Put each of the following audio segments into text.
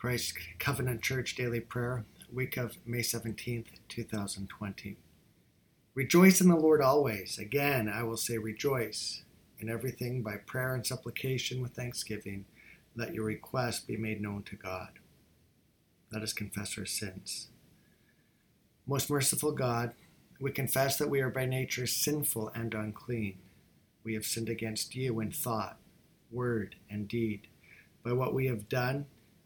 Christ Covenant Church Daily Prayer, week of May 17th, 2020. Rejoice in the Lord always. Again, I will say rejoice. In everything, by prayer and supplication with thanksgiving, let your requests be made known to God. Let us confess our sins. Most merciful God, we confess that we are by nature sinful and unclean. We have sinned against you in thought, word, and deed, by what we have done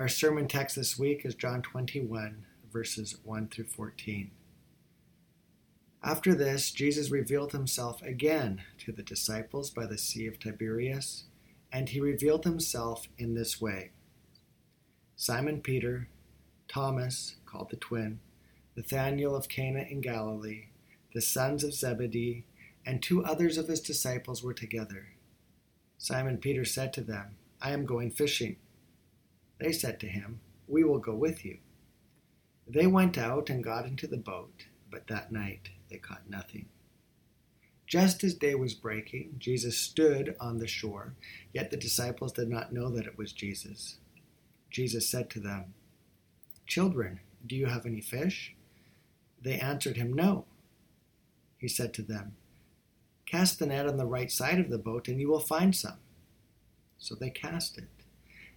Our sermon text this week is John 21, verses 1 through 14. After this, Jesus revealed himself again to the disciples by the Sea of Tiberias, and he revealed himself in this way Simon Peter, Thomas, called the twin, Nathanael of Cana in Galilee, the sons of Zebedee, and two others of his disciples were together. Simon Peter said to them, I am going fishing. They said to him, We will go with you. They went out and got into the boat, but that night they caught nothing. Just as day was breaking, Jesus stood on the shore, yet the disciples did not know that it was Jesus. Jesus said to them, Children, do you have any fish? They answered him, No. He said to them, Cast the net on the right side of the boat, and you will find some. So they cast it.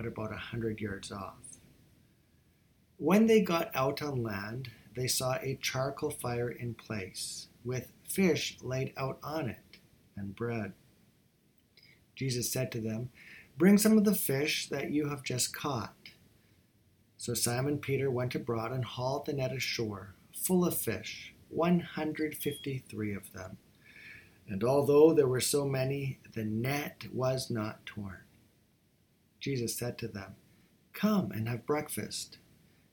but about a hundred yards off. When they got out on land, they saw a charcoal fire in place, with fish laid out on it, and bread. Jesus said to them, Bring some of the fish that you have just caught. So Simon Peter went abroad and hauled the net ashore, full of fish 153 of them. And although there were so many, the net was not torn. Jesus said to them, Come and have breakfast.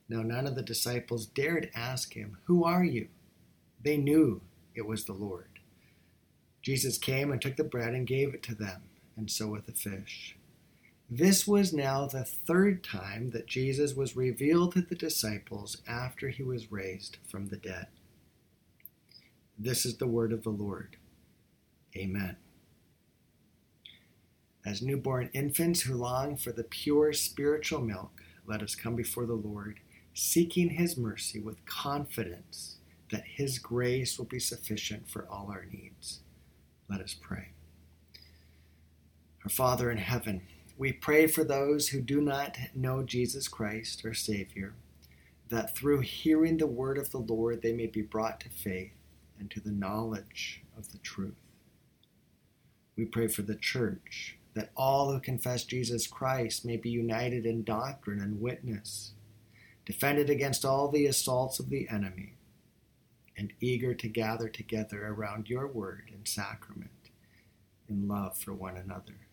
Now none of the disciples dared ask him, Who are you? They knew it was the Lord. Jesus came and took the bread and gave it to them, and so with the fish. This was now the third time that Jesus was revealed to the disciples after he was raised from the dead. This is the word of the Lord. Amen. As newborn infants who long for the pure spiritual milk, let us come before the Lord, seeking His mercy with confidence that His grace will be sufficient for all our needs. Let us pray. Our Father in heaven, we pray for those who do not know Jesus Christ, our Savior, that through hearing the word of the Lord they may be brought to faith and to the knowledge of the truth. We pray for the church, that all who confess Jesus Christ may be united in doctrine and witness, defended against all the assaults of the enemy, and eager to gather together around your word and sacrament in love for one another.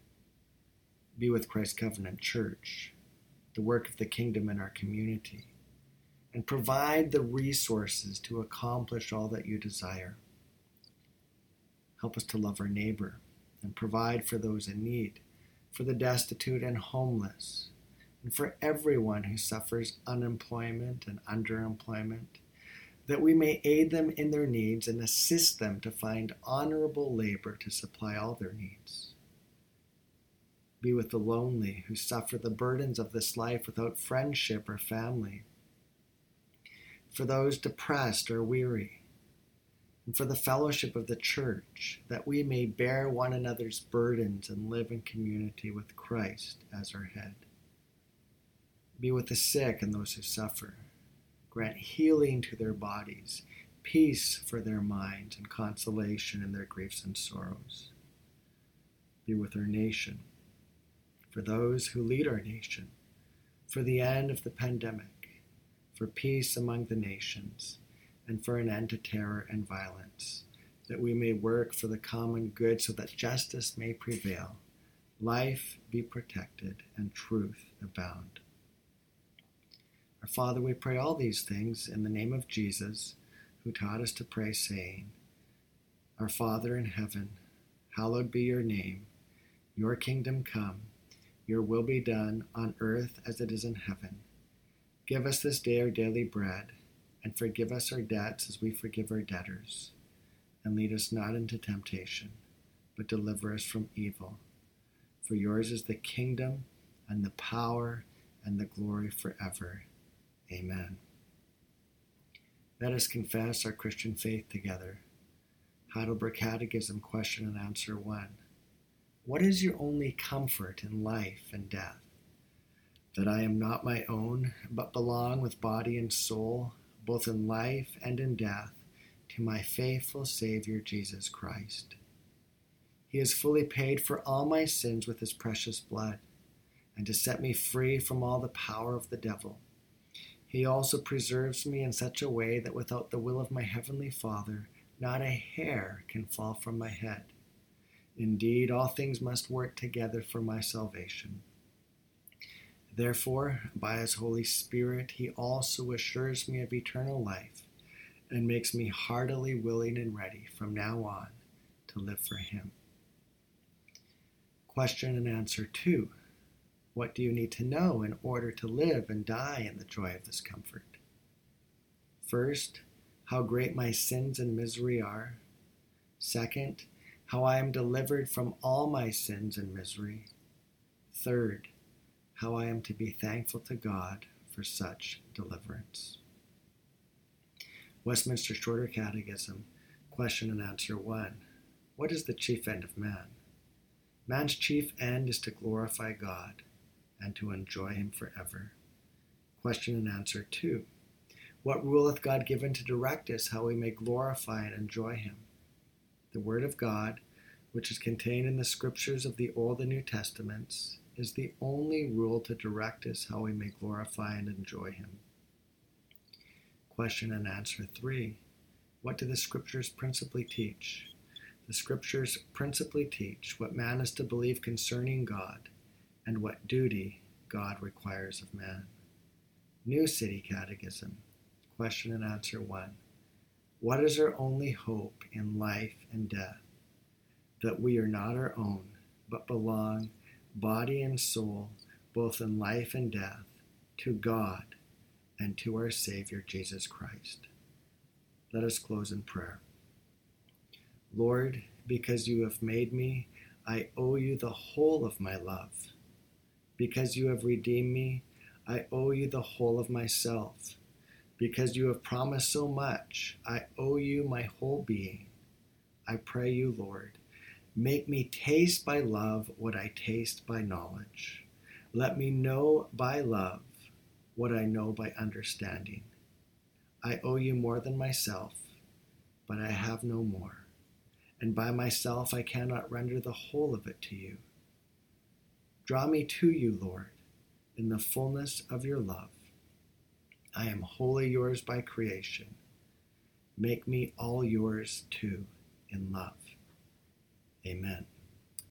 Be with Christ Covenant Church, the work of the kingdom in our community and provide the resources to accomplish all that you desire. Help us to love our neighbor and provide for those in need, for the destitute and homeless, and for everyone who suffers unemployment and underemployment, that we may aid them in their needs and assist them to find honorable labor to supply all their needs. Be with the lonely who suffer the burdens of this life without friendship or family for those depressed or weary, and for the fellowship of the church, that we may bear one another's burdens and live in community with Christ as our head. Be with the sick and those who suffer. Grant healing to their bodies, peace for their minds, and consolation in their griefs and sorrows. Be with our nation, for those who lead our nation, for the end of the pandemic, for peace among the nations, and for an end to terror and violence, that we may work for the common good so that justice may prevail, life be protected, and truth abound. Our Father, we pray all these things in the name of Jesus, who taught us to pray, saying, Our Father in heaven, hallowed be your name. Your kingdom come, your will be done on earth as it is in heaven. Give us this day our daily bread, and forgive us our debts as we forgive our debtors. And lead us not into temptation, but deliver us from evil. For yours is the kingdom, and the power, and the glory forever. Amen. Let us confess our Christian faith together. Heidelberg Catechism, question and answer 1. What is your only comfort in life and death? That I am not my own, but belong with body and soul, both in life and in death, to my faithful Savior Jesus Christ. He has fully paid for all my sins with his precious blood, and to set me free from all the power of the devil he also preserves me in such a way that without the will of my heavenly Father, not a hair can fall from my head. Indeed, all things must work together for my salvation. Therefore, by his Holy Spirit, he also assures me of eternal life and makes me heartily willing and ready from now on to live for him. Question and answer 2. What do you need to know in order to live and die in the joy of this comfort? First, how great my sins and misery are. Second, how I am delivered from all my sins and misery. Third, how I am to be thankful to God for such deliverance. Westminster Shorter Catechism, question and answer 1. What is the chief end of man? Man's chief end is to glorify God and to enjoy him forever. Question and answer 2. What rule hath God given to direct us how we may glorify and enjoy him? The Word of God, which is contained in the scriptures of the Old and New Testaments, is the only rule to direct us how we may glorify and enjoy him. Question and answer 3. What do the scriptures principally teach? The scriptures principally teach what man is to believe concerning God and what duty God requires of man. New City Catechism, question and answer 1. What is our only hope in life and death? That we are not our own, but belong, body and soul, both in life and death, to God and to our Savior Jesus Christ. Let us close in prayer. Lord, because you have made me, I owe you the whole of my love. Because you have redeemed me, I owe you the whole of myself. Because you have promised so much, I owe you my whole being. I pray you, Lord, make me taste by love what I taste by knowledge. Let me know by love what I know by understanding. I owe you more than myself, but I have no more. And by myself I cannot render the whole of it to you. Draw me to you, Lord, in the fullness of your love. I am wholly yours by creation. Make me all yours too in love. Amen.